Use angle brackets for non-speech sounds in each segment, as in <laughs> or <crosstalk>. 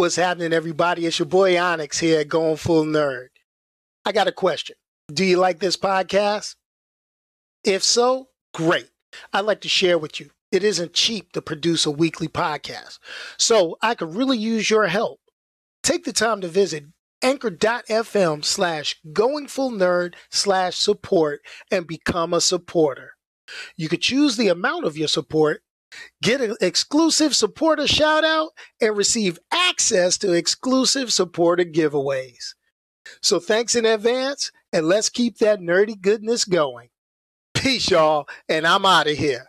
What's happening, everybody? It's your boy Onyx here, going full nerd. I got a question. Do you like this podcast? If so, great. I'd like to share with you. It isn't cheap to produce a weekly podcast, so I could really use your help. Take the time to visit anchor.fm slash going full nerd slash support and become a supporter. You could choose the amount of your support Get an exclusive supporter shout out and receive access to exclusive supporter giveaways. So thanks in advance, and let's keep that nerdy goodness going. Peace, y'all, and I'm out of here.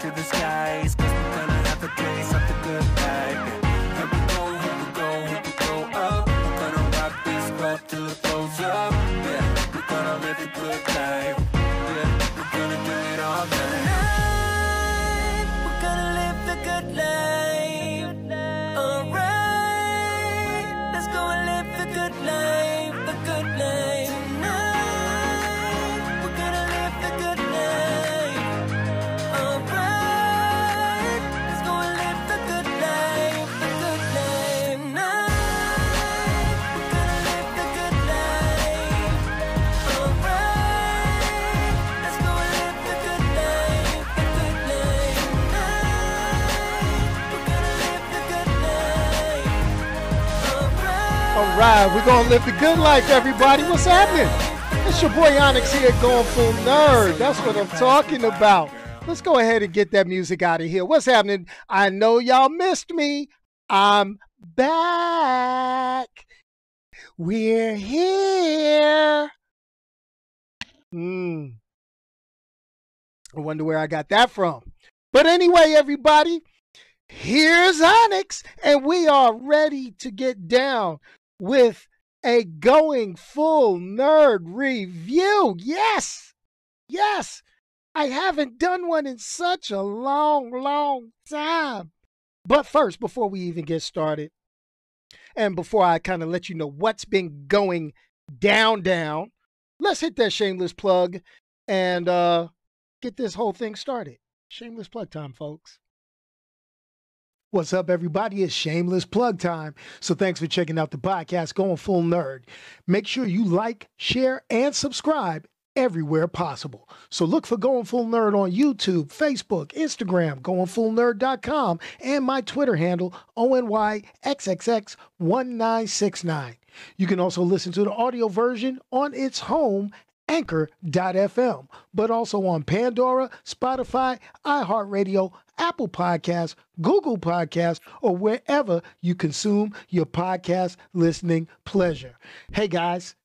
To the skies, cause we're gonna have good. Club till it blows up. Yeah, we're gonna live a good life. We're gonna live the good life, everybody. What's happening? It's your boy Onyx here, going full nerd. That's what I'm talking about. Let's go ahead and get that music out of here. What's happening? I know y'all missed me. I'm back. We're here. Hmm. I wonder where I got that from. But anyway, everybody, here's Onyx, and we are ready to get down with a going full nerd review. Yes, yes, I haven't done one in such a long, long time. But first, before we even get started, and before I kind of let you know what's been going down, down, let's hit that shameless plug and uh, get this whole thing started. Shameless plug time, folks. What's up, everybody? It's shameless plug time. So thanks for checking out the podcast, Going Full Nerd. Make sure you like, share, and subscribe everywhere possible. So look for Going Full Nerd on YouTube, Facebook, Instagram, goingfullnerd.com, and my Twitter handle, ONYXXX1969. You can also listen to the audio version on its home, anchor.fm, but also on Pandora, Spotify, iHeartRadio, Apple Podcasts, Google Podcasts, or wherever you consume your podcast listening pleasure. Hey guys,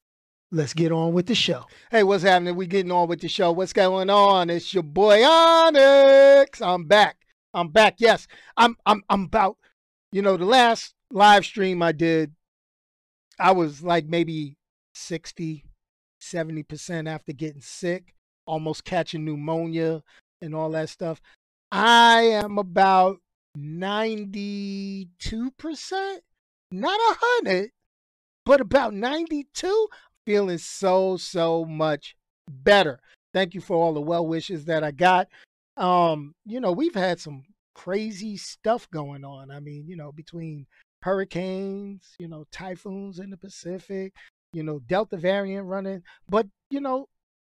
let's get on with the show. Hey, what's happening? We getting on with the show. What's going on? It's your boy Onyx. I'm back. I'm back. Yes, I'm. I'm. I'm about. You know, the last live stream I did, I was like maybe 60, 70% after getting sick, almost catching pneumonia and all that stuff. I am about 92%, not a 100, but about 92. Feeling so, so much better. Thank you for all the well wishes that I got. Um, you know, we've had some crazy stuff going on. I mean, you know, between hurricanes, you know, typhoons in the Pacific, you know, Delta variant running. But, you know,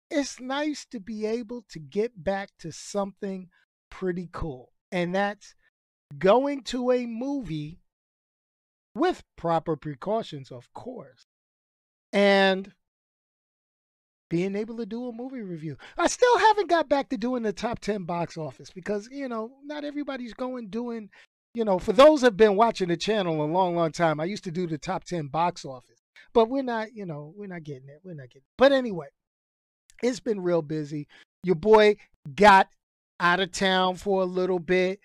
it's nice to be able to get back to something pretty cool. And that's going to a movie with proper precautions, of course, and being able to do a movie review. I still haven't got back to doing the top 10 box office because, you know, not everybody's going doing, you know, for those have been watching the channel a long, long time, I used to do the top 10 box office, but we're not, you know, we're not getting it. We're not getting it. But anyway, it's been real busy. Your boy got out of town for a little bit.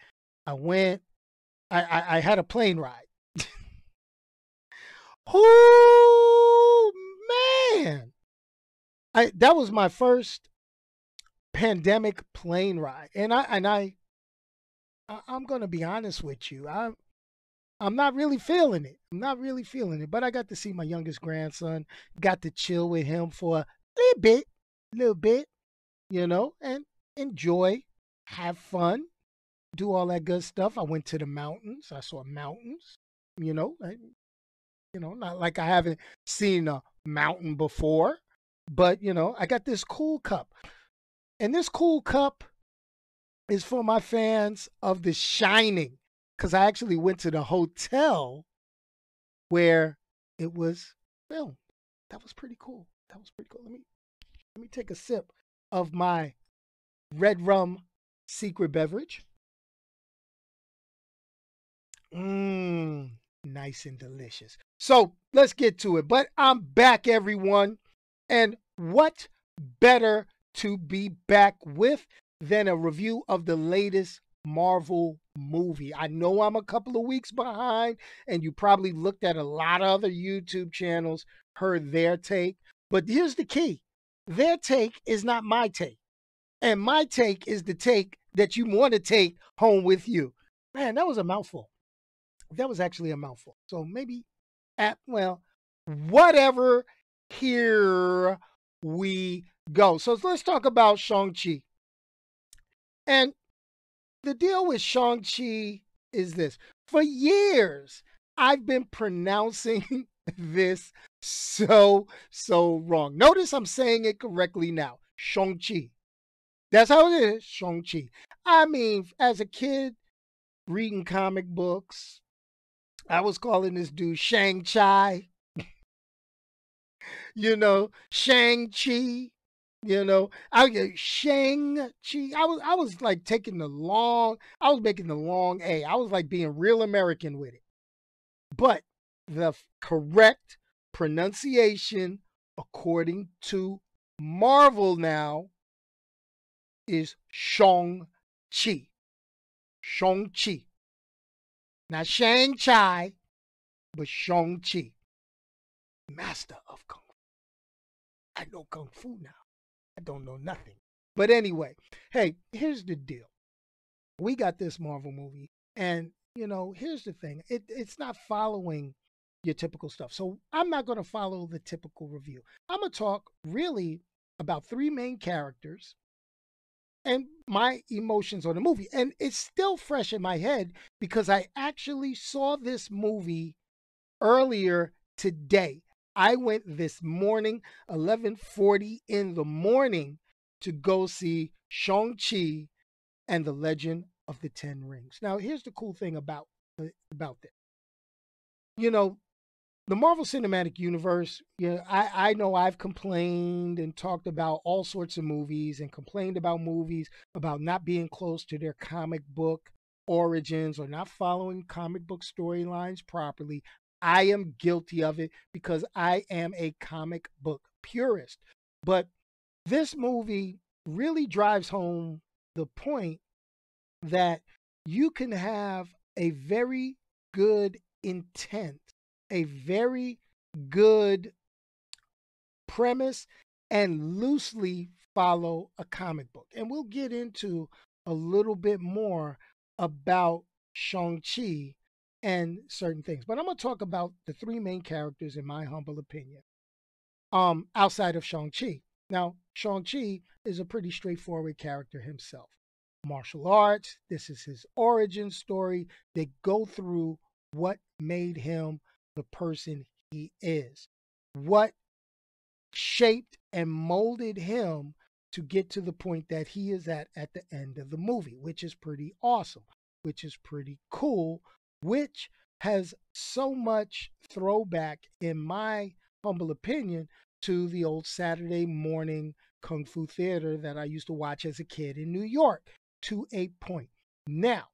I went, I, I, I had a plane ride. <laughs> oh man. I that was my first pandemic plane ride. And I and I, I'm gonna be honest with you. I I'm not really feeling it. I'm not really feeling it. But I got to see my youngest grandson, got to chill with him for a little bit, little bit, you know, and enjoy, have fun, do all that good stuff. I went to the mountains. I saw mountains. You know, you know, not like I haven't seen a mountain before, but you know, I got this cool cup, and this cool cup is for my fans of The Shining, because I actually went to the hotel where it was filmed. That was pretty cool. That was pretty cool. Let me let me take a sip of my red rum secret beverage. Mmm, nice and delicious. So let's get to it. But I'm back, everyone. And what better to be back with than a review of the latest Marvel movie? I know I'm a couple of weeks behind, and you probably looked at a lot of other YouTube channels, heard their take. But here's the key their take is not my take. And my take is the take that you want to take home with you. Man, that was a mouthful. That was actually a mouthful. So maybe at, well, whatever. Here we go. So let's talk about Shang-Chi. And the deal with Shang-Chi is this. For years, I've been pronouncing <laughs> this so, so wrong. Notice I'm saying it correctly now. Shang-Chi. That's how it is, Shang-Chi. I mean, as a kid, reading comic books, I was calling this dude Shang-Chi. <laughs> you know, Shang-Chi. You know, I uh, get Shang-Chi. I was I was like taking the long, I was making the long A. I was like being real American with it. But the correct pronunciation, according to Marvel now, is Shang-Chi. Shang-Chi. Not Shang Chai, but Shang-Chi. Master of Kung Fu. I know Kung Fu now. Don't know nothing. But anyway, hey, here's the deal. We got this Marvel movie, and you know, here's the thing. It it's not following your typical stuff. So I'm not to follow the typical review. I'm to talk really about three main characters and my emotions on the movie. And it's still fresh in my head because I actually saw this movie earlier today. I went this morning, 11:40 in the morning to go see Shang-Chi and the Legend of the 10 Rings. Now, here's the cool thing about uh, about this. You know, the Marvel Cinematic Universe, you know, I, I know I've complained and talked about all sorts of movies and complained about movies about not being close to their comic book origins or not following comic book storylines properly. I am guilty of it because I am a comic book purist. But this movie really drives home the point that you can have a very good intent a very good premise and loosely follow a comic book. And we'll get into a little bit more about Shang-Chi and certain things. But I'm going to talk about the three main characters, in my humble opinion, um, outside of Shang-Chi. Now, Shang-Chi is a pretty straightforward character himself. Martial arts, this is his origin story. They go through what made him the person he is. What shaped and molded him to get to the point that he is at at the end of the movie, which is pretty awesome, which is pretty cool, which has so much throwback, in my humble opinion, to the old Saturday morning kung fu theater that I used to watch as a kid in New York to a point. Now,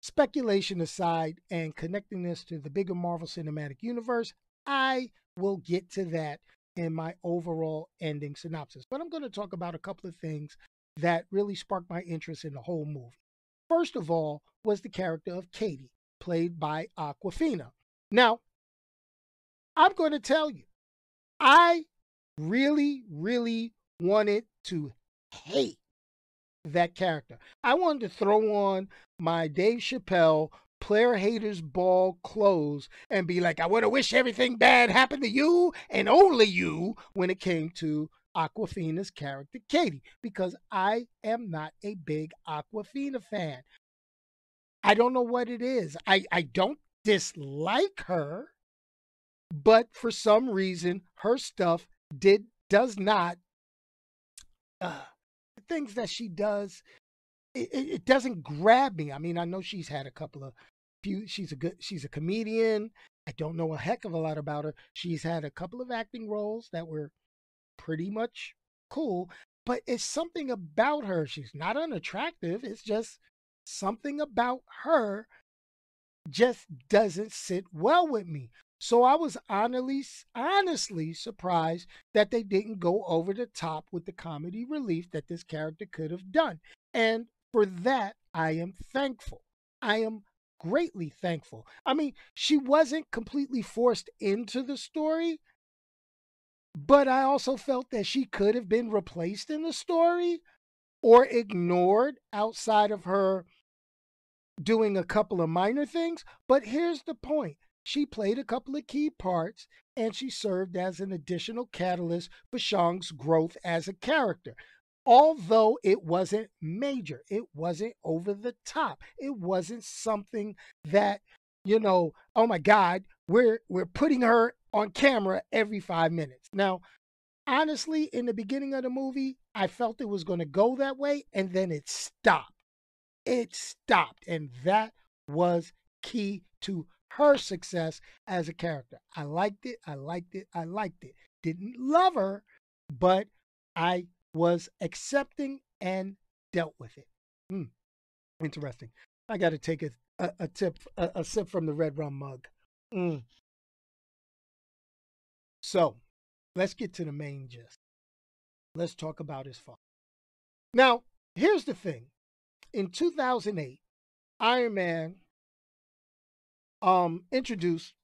speculation aside and connecting this to the bigger Marvel Cinematic Universe, I will get to that in my overall ending synopsis. But I'm going to talk about a couple of things that really sparked my interest in the whole movie. First of all, was the character of Katie, played by Awkwafina. Now, I'm going to tell you, I really, really wanted to hate that character. I wanted to throw on my Dave Chappelle player haters ball clothes and be like, I want to wish everything bad happened to you and only you when it came to Awkwafina's character, Katie, because I am not a big Awkwafina fan. I don't know what it is. I, I don't dislike her, but for some reason, her stuff did does not uh, the things that she does it, it, doesn't grab me. I mean, I know she's had a couple of few. She's a good. She's a comedian. I don't know a heck of a lot about her. She's had a couple of acting roles that were pretty much cool, but it's something about her. She's not unattractive. It's just something about her just doesn't sit well with me. So I was honestly, honestly surprised that they didn't go over the top with the comedy relief that this character could have done. And for that, I am thankful. I am greatly thankful. I mean, she wasn't completely forced into the story, but I also felt that she could have been replaced in the story or ignored outside of her doing a couple of minor things. But here's the point she played a couple of key parts and she served as an additional catalyst for Shang's growth as a character although it wasn't major, it wasn't over the top. It wasn't something that, you know, oh my God, we're we're putting her on camera every five minutes. Now, honestly, in the beginning of the movie, I felt it was going to go that way, and then it stopped. It stopped, and that was key to her success as a character. I liked it. I liked it. I liked it. Didn't love her, but I was accepting and dealt with it. Hmm. Interesting. I got to take a, a, a tip, a, a, sip from the red rum mug. Mm. So let's get to the main gist. Let's talk about his father. Now, here's the thing. In 2008, Iron Man um, introduced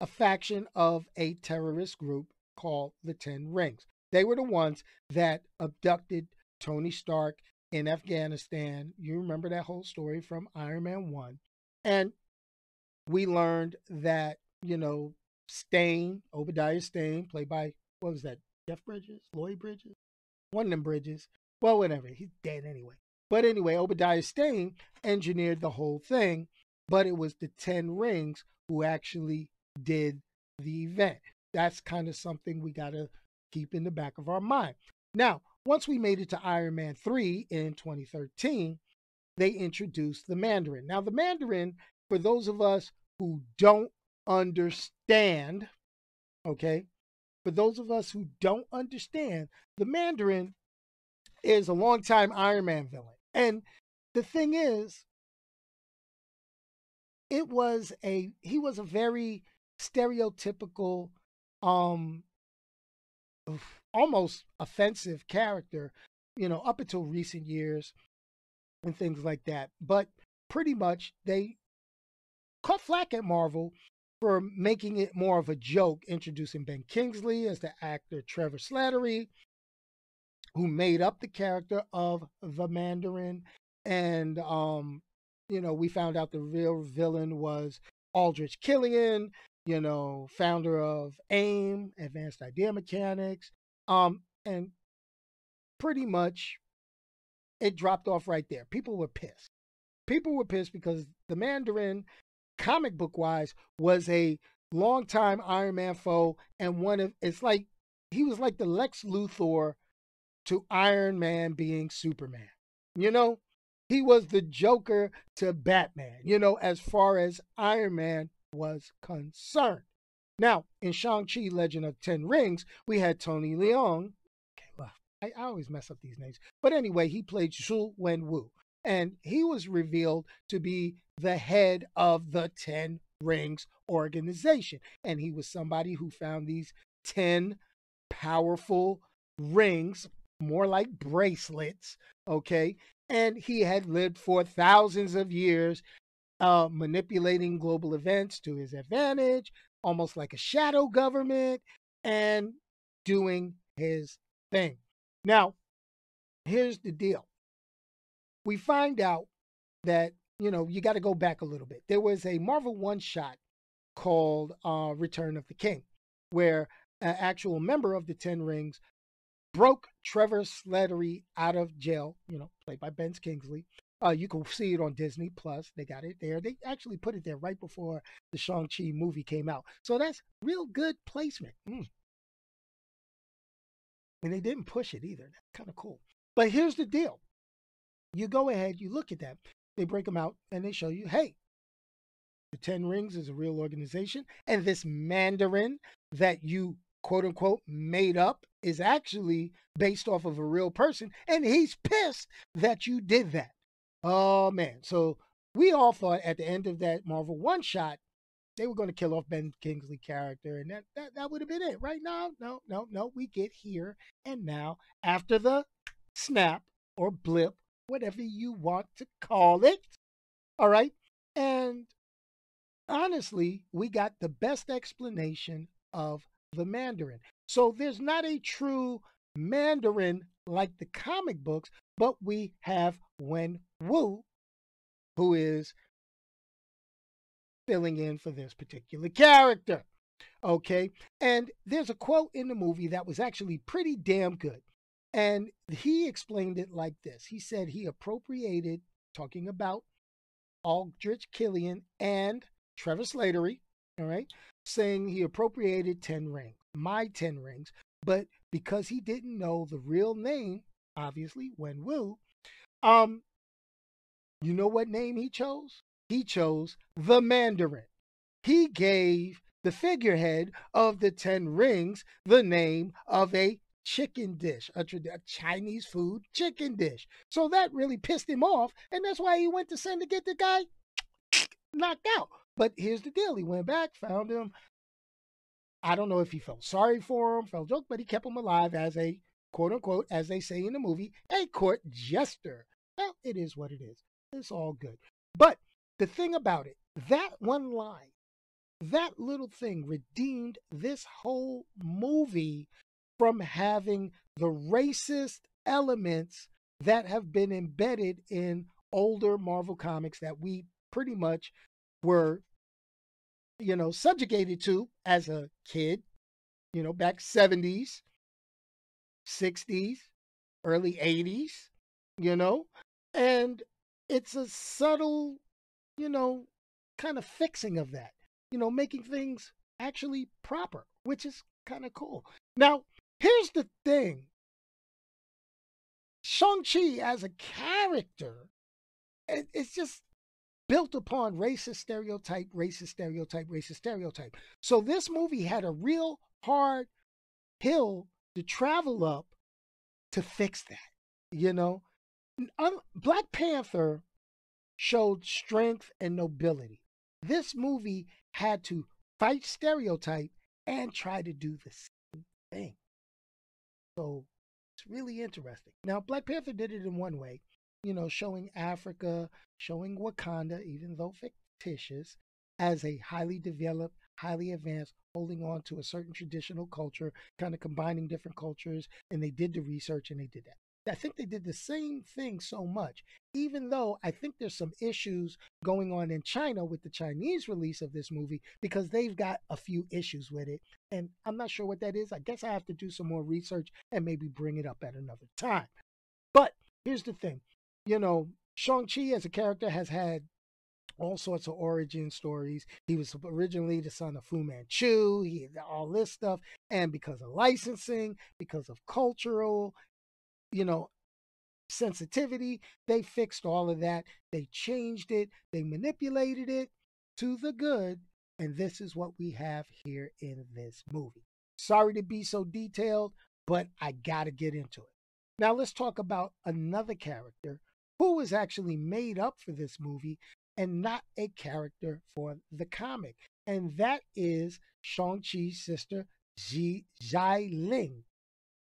a faction of a terrorist group called the Ten Rings. They were the ones that abducted Tony Stark in Afghanistan. You remember that whole story from Iron Man 1. And we learned that, you know, Stane, Obadiah Stane, played by, what was that, Jeff Bridges? Lloyd Bridges? One of them Bridges. Well, whatever. He's dead anyway. But anyway, Obadiah Stane engineered the whole thing, but it was the Ten Rings who actually did the event. That's kind of something we got to keep in the back of our mind. Now, once we made it to Iron Man 3 in 2013, they introduced the Mandarin. Now, the Mandarin, for those of us who don't understand, okay, for those of us who don't understand, the Mandarin is a longtime Iron Man villain. And the thing is, it was a he was a very stereotypical um almost offensive character, you know, up until recent years and things like that. But pretty much they cut flack at Marvel for making it more of a joke, introducing Ben Kingsley as the actor Trevor Slattery, who made up the character of the Mandarin. And um, you know, we found out the real villain was Aldrich Killian, you know, founder of AIM, Advanced Idea Mechanics. Um, and pretty much it dropped off right there. People were pissed. People were pissed because the Mandarin, comic book wise, was a longtime Iron Man foe and one of it's like he was like the Lex Luthor to Iron Man being Superman. You know, he was the Joker to Batman, you know, as far as Iron Man was concerned. Now, in Shang-Chi Legend of Ten Rings, we had Tony Leung. Okay, well, I, always mess up these names. But anyway, he played Xu Wenwu. And he was revealed to be the head of the Ten Rings organization. And he was somebody who found these 10 powerful rings, more like bracelets, okay? And he had lived for thousands of years uh, manipulating global events to his advantage, almost like a shadow government, and doing his thing. Now, here's the deal. We find out that, you know, you got to go back a little bit. There was a Marvel one shot called uh, Return of the King, where an actual member of the Ten Rings broke Trevor Slattery out of jail, you know, played by Ben Kingsley. Uh, you can see it on Disney Plus. They got it there. They actually put it there right before the Shang-Chi movie came out. So that's real good placement. Mm. And they didn't push it either. That's kind of cool. But here's the deal. You go ahead, you look at that. They break them out and they show you, hey, the Ten Rings is a real organization. And this Mandarin that you quote unquote made up is actually based off of a real person. And he's pissed that you did that. Oh, man. So we all thought at the end of that Marvel one shot, they were going to kill off Ben Kingsley character, and that, that, that would have been it. Right now, no, no, no. We get here and now after the snap or blip, whatever you want to call it. All right. And honestly, we got the best explanation of the Mandarin. So there's not a true Mandarin like the comic books, but we have Wen Wu, who is filling in for this particular character. Okay. And there's a quote in the movie that was actually pretty damn good. And he explained it like this He said he appropriated, talking about Aldrich Killian and Trevor Slattery, all right, saying he appropriated 10 rings, my 10 rings, but because he didn't know the real name, obviously, Wen Wu, um, you know what name he chose? He chose the Mandarin. He gave the figurehead of the 10 rings the name of a chicken dish, a, a, Chinese food chicken dish. So that really pissed him off, and that's why he went to send to get the guy <tsk> knocked out. But here's the deal: he went back, found him. I don't know if he felt sorry for him, felt joke, but he kept him alive as a quote unquote, as they say in the movie, a court jester. Well, it is what it is. It's all good. But the thing about it, that one line, that little thing redeemed this whole movie from having the racist elements that have been embedded in older Marvel comics that we pretty much were, you know, subjugated to as a kid, you know, back 70s, 60s, early 80s, you know, and it's a subtle, you know, kind of fixing of that, you know, making things actually proper, which is kind of cool. Now, Here's the thing Shang-Chi as a character, it, it's just built upon racist stereotype, racist stereotype, racist stereotype. So this movie had a real hard hill to travel up to fix that, you know? Black Panther showed strength and nobility. This movie had to fight stereotype and try to do the same thing. So it's really interesting. Now, Black Panther did it in one way, you know, showing Africa, showing Wakanda, even though fictitious, as a highly developed, highly advanced, holding on to a certain traditional culture, kind of combining different cultures. And they did the research and they did that. I think they did the same thing so much, even though I think there's some issues going on in China with the Chinese release of this movie because they've got a few issues with it. And I'm not sure what that is. I guess I have to do some more research and maybe bring it up at another time. But here's the thing you know, Shang-Chi as a character has had all sorts of origin stories. He was originally the son of Fu Manchu, he all this stuff. And because of licensing, because of cultural you know, sensitivity. They fixed all of that. They changed it. They manipulated it to the good. And this is what we have here in this movie. Sorry to be so detailed, but I got to get into it. Now, let's talk about another character who was actually made up for this movie and not a character for the comic. And that is Shang-Chi's sister, Ji Zai Ling.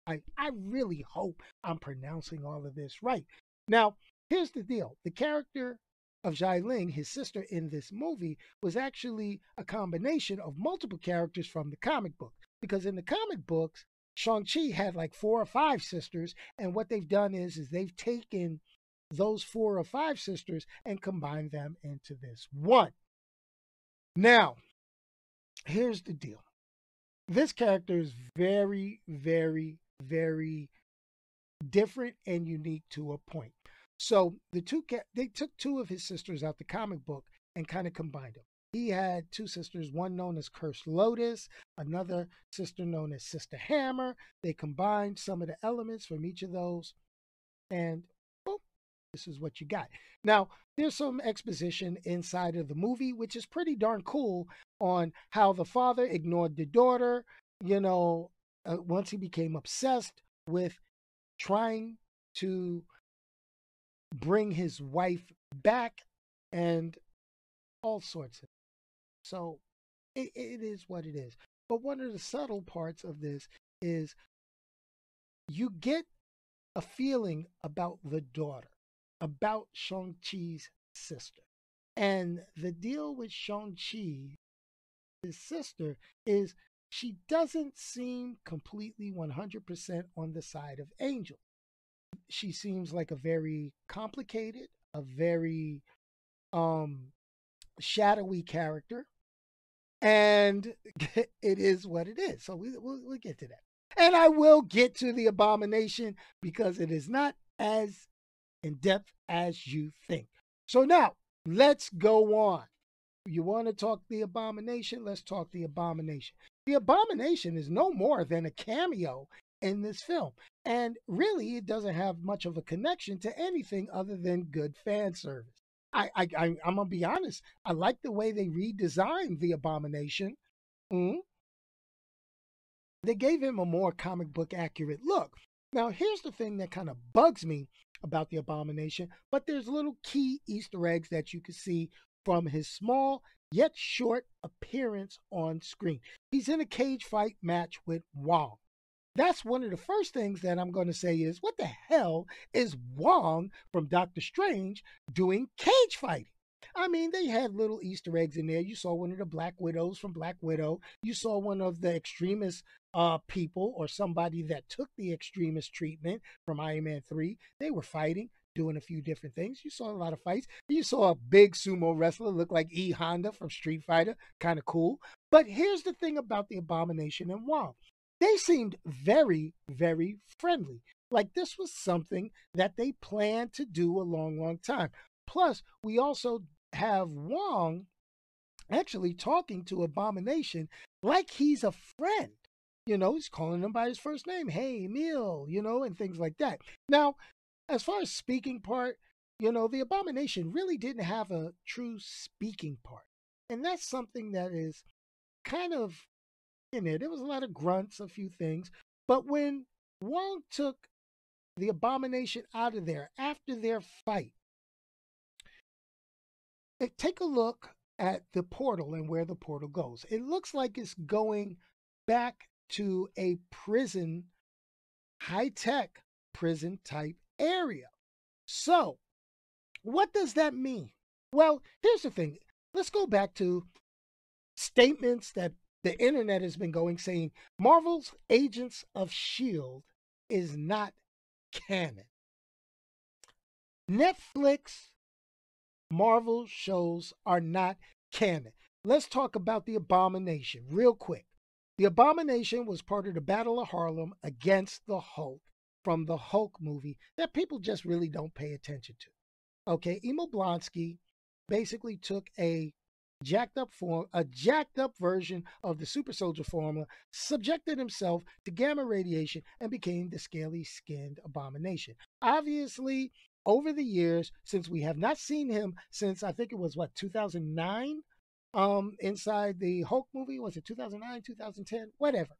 I, I really hope I'm pronouncing all of this right. Now, here's the deal the character of Zai Ling, his sister in this movie, was actually a combination of multiple characters from the comic book. Because in the comic books, Shang-Chi had like four or five sisters, and what they've done is, is they've taken those four or five sisters and combine them into this one. Now, here's the deal. This character is very, very very different and unique to a point. So the two they took two of his sisters out the comic book and kind of combined them. He had two sisters, one known as Cursed Lotus, another sister known as Sister Hammer. They combined some of the elements from each of those, and this is what you got. Now, there's some exposition inside of the movie, which is pretty darn cool on how the father ignored the daughter, you know, uh, once he became obsessed with trying to bring his wife back and all sorts of so it, it is what it is. But one of the subtle parts of this is you get a feeling about the daughter, about Shang-Chi's sister. And the deal with Shang-Chi, his sister, is she doesn't seem completely 100% on the side of Angel. She seems like a very complicated, a very um shadowy character and <laughs> it is what it is. So we, we'll, we'll get to that. And I will get to the abomination because it is not as in depth as you think. So now let's go on. You want to talk the abomination? Let's talk the abomination. The abomination is no more than a cameo in this film. And really, it doesn't have much of a connection to anything other than good fan service. I, I, I am gonna be honest. I like the way they redesigned the Abomination. Mm. They gave him a more comic book accurate look. Now, here's the thing that kind of bugs me about the Abomination, but there's little key Easter eggs that you can see from his small yet short appearance on screen. He's in a cage fight match with Wong. That's one of the first things that I'm going to say is what the hell is Wong from Doctor Strange doing cage fighting? I mean, they had little Easter eggs in there. You saw one of the Black Widows from Black Widow. You saw one of the extremist uh, people or somebody that took the extremist treatment from Iron Man 3. They were fighting, doing a few different things. You saw a lot of fights. You saw a big sumo wrestler look like E Honda from Street Fighter. Kind of cool. But here's the thing about the Abomination and Wong they seemed very, very friendly. Like this was something that they planned to do a long, long time. Plus, we also have Wong actually talking to Abomination like he's a friend. You know, he's calling him by his first name, hey, Emil, you know, and things like that. Now, as far as speaking part, you know, the Abomination really didn't have a true speaking part. And that's something that is kind of in there. There was a lot of grunts, a few things. But when Wong took the abomination out of there after their fight, Eh, take a look at the portal and where the portal goes. It looks like it's going back to a prison, high tech prison type area. So, what does that mean? Well, here's the thing. Let's go back to statements that the internet has been going saying Marvel's Agents of S.H.I.E.L.D. is not canon. Netflix Marvel shows are not canon. Let's talk about the Abomination real quick. The Abomination was part of the Battle of Harlem against the Hulk from the Hulk movie that people just really don't pay attention to. Okay, Emil Blonsky basically took a jacked up form, a jacked up version of the super soldier formula, subjected himself to gamma radiation and became the scaly skinned abomination. Obviously, over the years, since we have not seen him since I think it was what 2009, um, inside the Hulk movie, was it 2009, 2010, whatever.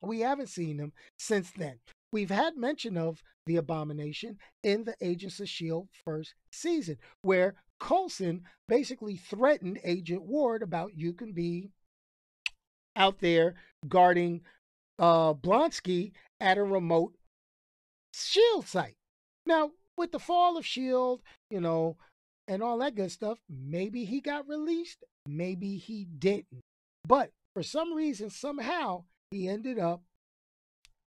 We haven't seen him since then. We've had mention of the abomination in the Agents of S.H.I.E.L.D. first season, where Coulson basically threatened Agent Ward about you can be out there guarding uh, Blonsky at a remote shield site. Now, with the fall of shield, you know, and all that good stuff, maybe he got released, maybe he didn't. But for some reason, somehow, he ended up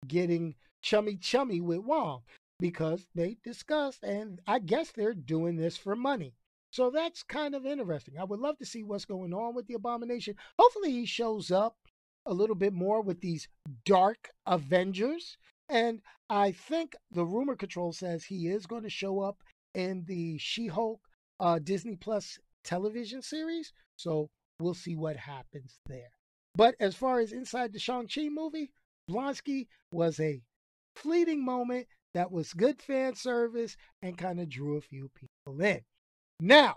getting chummy chummy with Wong because they discussed, and I guess they're doing this for money. So that's kind of interesting. I would love to see what's going on with the Abomination. Hopefully, he shows up a little bit more with these dark Avengers. And I think the rumor control says he is going to show up in the She Hulk uh, Disney Plus television series. So we'll see what happens there. But as far as inside the Shang-Chi movie, Blonsky was a fleeting moment that was good fan service and kind of drew a few people in. Now,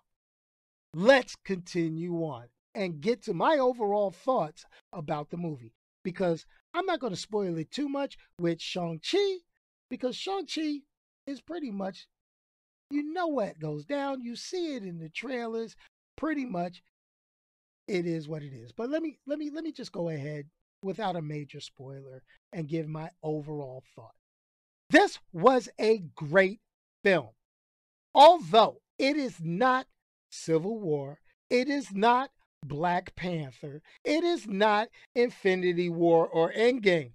let's continue on and get to my overall thoughts about the movie because I'm not going to spoil it too much with Shang-Chi because Shang-Chi is pretty much, you know what goes down. You see it in the trailers. Pretty much it is what it is. But let me let me let me just go ahead without a major spoiler and give my overall thought. This was a great film. Although it is not Civil War, it is not Black Panther, it is not Infinity War or Endgame.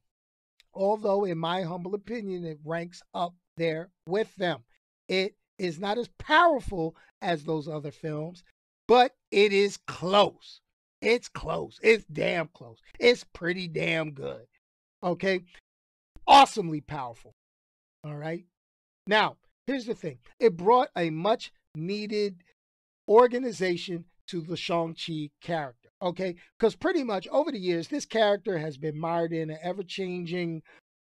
Although, in my humble opinion, it ranks up there with them. It is not as powerful as those other films, but it is close. It's close. It's damn close. It's pretty damn good. Okay. Awesomely powerful. All right. Now, here's the thing it brought a much needed organization to the Shang-Chi character. Okay. Because pretty much over the years, this character has been mired in an ever changing,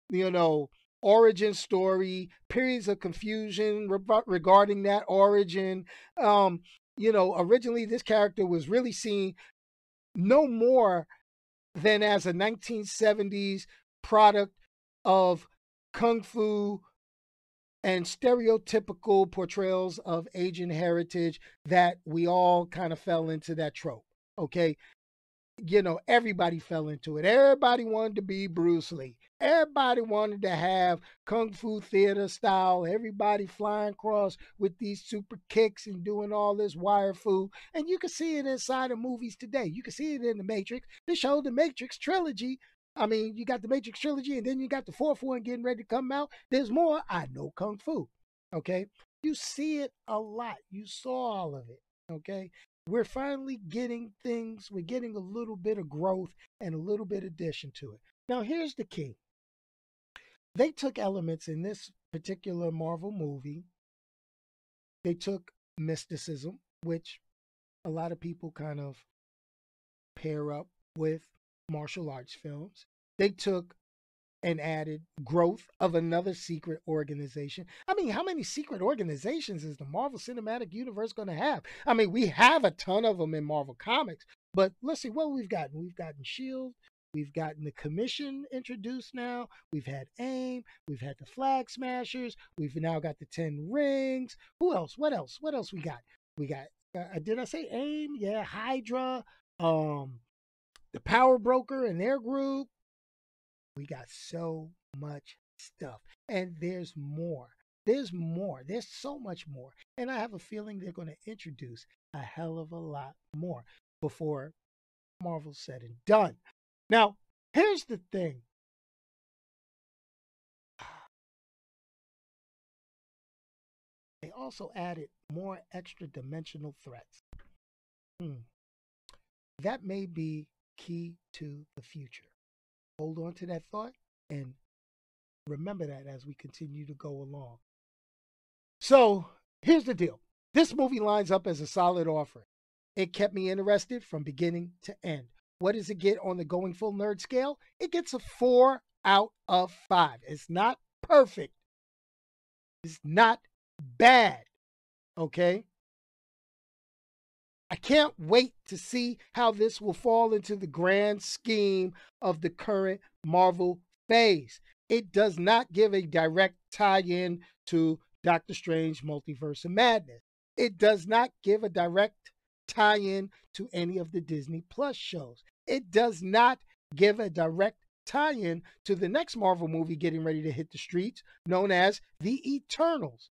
you know, origin story, periods of confusion re- regarding that origin. Um, you know, originally this character was really seen no more than as a 1970s product of kung fu and stereotypical portrayals of Asian heritage that we all kind of fell into that trope. Okay you know, everybody fell into it. Everybody wanted to be Bruce Lee. Everybody wanted to have kung fu theater style. Everybody flying across with these super kicks and doing all this wire fu. And you can see it inside of movies today. You can see it in the Matrix. They showed the Matrix trilogy. I mean, you got the Matrix trilogy, and then you got the fourth one getting ready to come out. There's more. I know kung fu. Okay, you see it a lot. You saw all of it. Okay, we're finally getting things, we're getting a little bit of growth and a little bit addition to it. Now, here's the key they took elements in this particular Marvel movie, they took mysticism, which a lot of people kind of pair up with martial arts films. They took and added growth of another secret organization. I mean, how many secret organizations is the Marvel Cinematic Universe going to have? I mean, we have a ton of them in Marvel Comics, but let's see what we've gotten. We've gotten Shield, We've gotten the commission introduced now. We've had AIM. We've had the Flag Smashers. We've now got the Ten Rings. Who else? What else? What else we got? We got. Uh, did I say AIM? Yeah, Hydra. Um, the Power Broker and their group. We got so much stuff, and there's more. There's more. There's so much more. And I have a feeling they're going to introduce a hell of a lot more before Marvel's said and done. Now, here's the thing. They also added more extra dimensional threats. Hmm. That may be key to the future hold on to that thought and remember that as we continue to go along. So here's the deal this movie lines up as a solid offering. It kept me interested from beginning to end. What does it get on the going full nerd scale? It gets a four out of five. It's not perfect, it's not bad. Okay? I can't wait to see how this will fall into the grand scheme of the current Marvel phase. It does not give a direct tie in to Doctor Strange Multiverse of Madness. It does not give a direct tie in to any of the Disney Plus shows. It does not give a direct tie in to the next Marvel movie getting ready to hit the streets, known as The Eternals.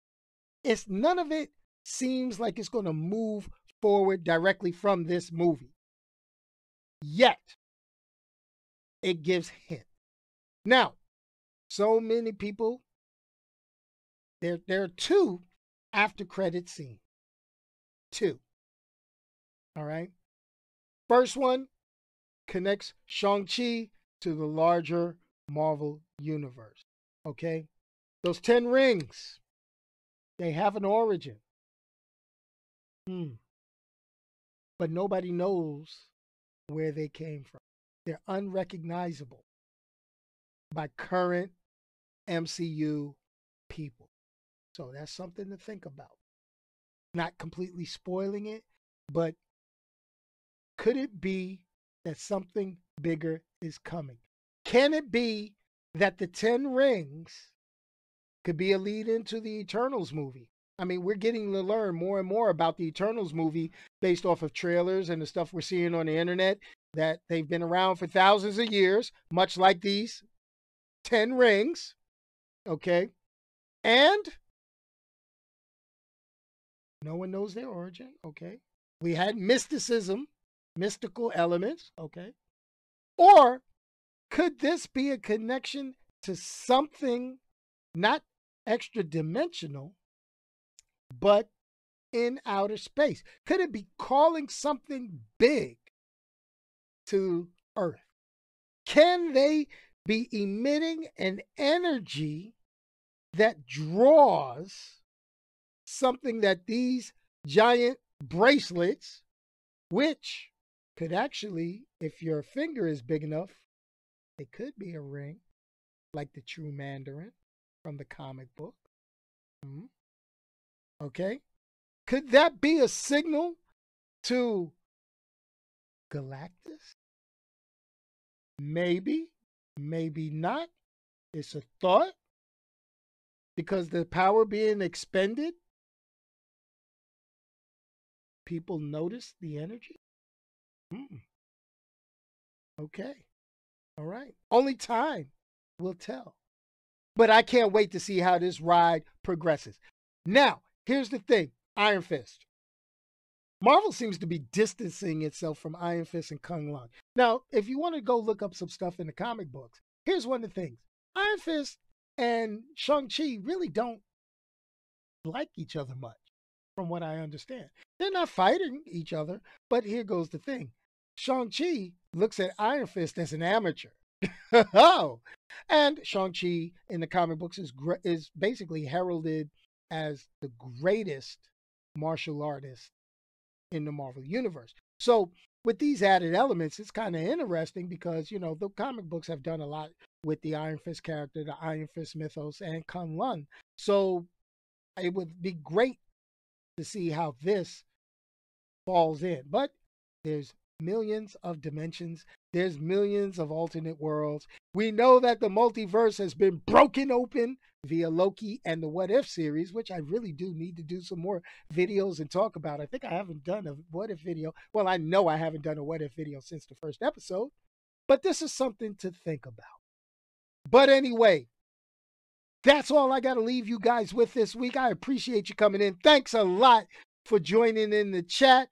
It's none of it seems like it's going to move forward directly from this movie. Yet, it gives hint. Now, so many people, there, there are two after credit scenes. Two. All right. First one connects Shang-Chi to the larger Marvel universe. Okay? Those 10 rings, they have an origin. Hmm. But nobody knows where they came from. They're unrecognizable by current MCU people. So that's something to think about. Not completely spoiling it, but could it be that something bigger is coming? Can it be that the 10 rings could be a lead into the Eternals movie? I mean, we're getting to learn more and more about the Eternals movie based off of trailers and the stuff we're seeing on the internet that they've been around for thousands of years, much like these 10 rings. Okay. And no one knows their origin. Okay. We had mysticism, mystical elements. Okay. Or could this be a connection to something not extra dimensional, but in outer space? Could it be calling something big to Earth? Can they be emitting an energy that draws something that these giant bracelets, which could actually, if your finger is big enough, it could be a ring, like the true Mandarin from the comic book. Mm-hmm. Okay. Could that be a signal to Galactus? Maybe, maybe not. It's a thought because the power being expended, people notice the energy. Mm. Okay. All right. Only time will tell. But I can't wait to see how this ride progresses. Now, here's the thing Iron Fist. Marvel seems to be distancing itself from Iron Fist and Kung Lung. Now, if you want to go look up some stuff in the comic books, here's one of the things Iron Fist and Shang-Chi really don't like each other much, from what I understand. They're not fighting each other, but here goes the thing Shang-Chi looks at Iron Fist as an amateur. <laughs> oh, and Shang-Chi in the comic books is, is basically heralded as the greatest martial artist in the Marvel Universe. So, with these added elements, it's kind of interesting because, you know, the comic books have done a lot with the Iron Fist character, the Iron Fist mythos, and Kung Lun. So, it would be great to see how this falls in. But there's millions of dimensions. There's millions of alternate worlds. We know that the multiverse has been broken open via Loki and the What If series, which I really do need to do some more videos and talk about. I think I haven't done a What If video. Well, I know I haven't done a What If video since the first episode, but this is something to think about. But anyway, that's all I got to leave you guys with this week. I appreciate you coming in. Thanks a lot for joining in the chat.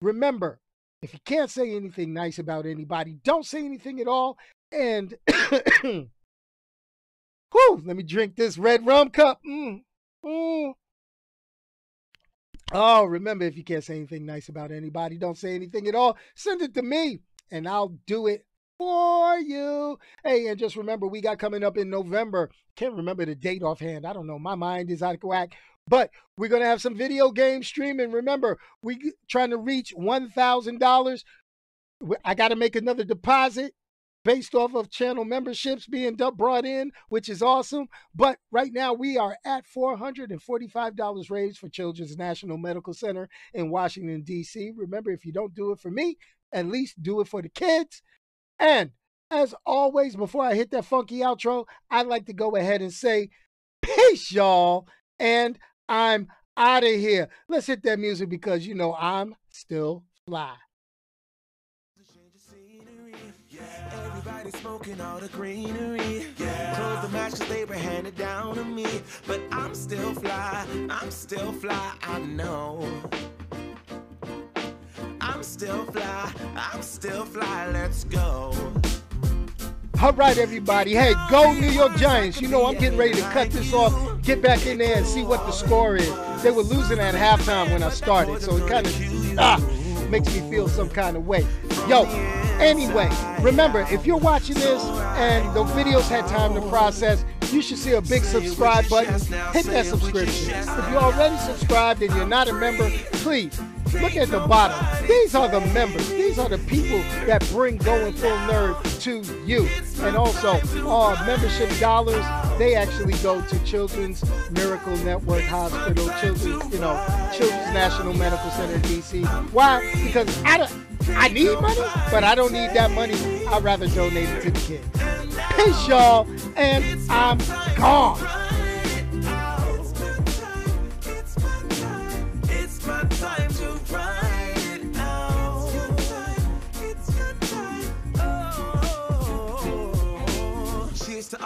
Remember, if you can't say anything nice about anybody, don't say anything at all. And <coughs> whew, let me drink this red rum cup. Mm, mm. Oh, remember, if you can't say anything nice about anybody, don't say anything at all. Send it to me, and I'll do it for you. Hey, and just remember, we got coming up in November. Can't remember the date offhand. I don't know. My mind is out of whack. But we're going to have some video game streaming. Remember, we trying to reach $1,000. I got to make another deposit based off of channel memberships being brought in, which is awesome. But right now we are at $445 raised for Children's National Medical Center in Washington, D.C. Remember, if you don't do it for me, at least do it for the kids. And as always, before I hit that funky outro, I'd like to go ahead and say, peace, y'all. And I'm out of here. Let's hit that music because you know I'm still fly. Everybody smoking all the greenery. Yeah. Close the match cause they were handed down to me. But I'm still fly, I'm still fly, I know. I'm still fly, I'm still fly, let's go. All right, everybody. Hey, go New York Giants. You know I'm getting ready to cut this off, get back in there and see what the score is. They were losing at halftime when I started, so it kind of ah, makes me feel some kind of way. Yo, anyway, remember, if you're watching this and the videos had time to process, you should see a big subscribe button. Hit that subscription. If you're already subscribed and you're not a member, please look at the bottom. These are the members. These are the people that bring Going Full Nerd to you. And also, our membership dollars, they actually go to Children's Miracle Network Hospital, Children's, you know, Children's National Medical Center in DC. Why? Because I don't I need money, but I don't need that money. I'd rather donate it to the kids. Peace, y'all, and I'm gone.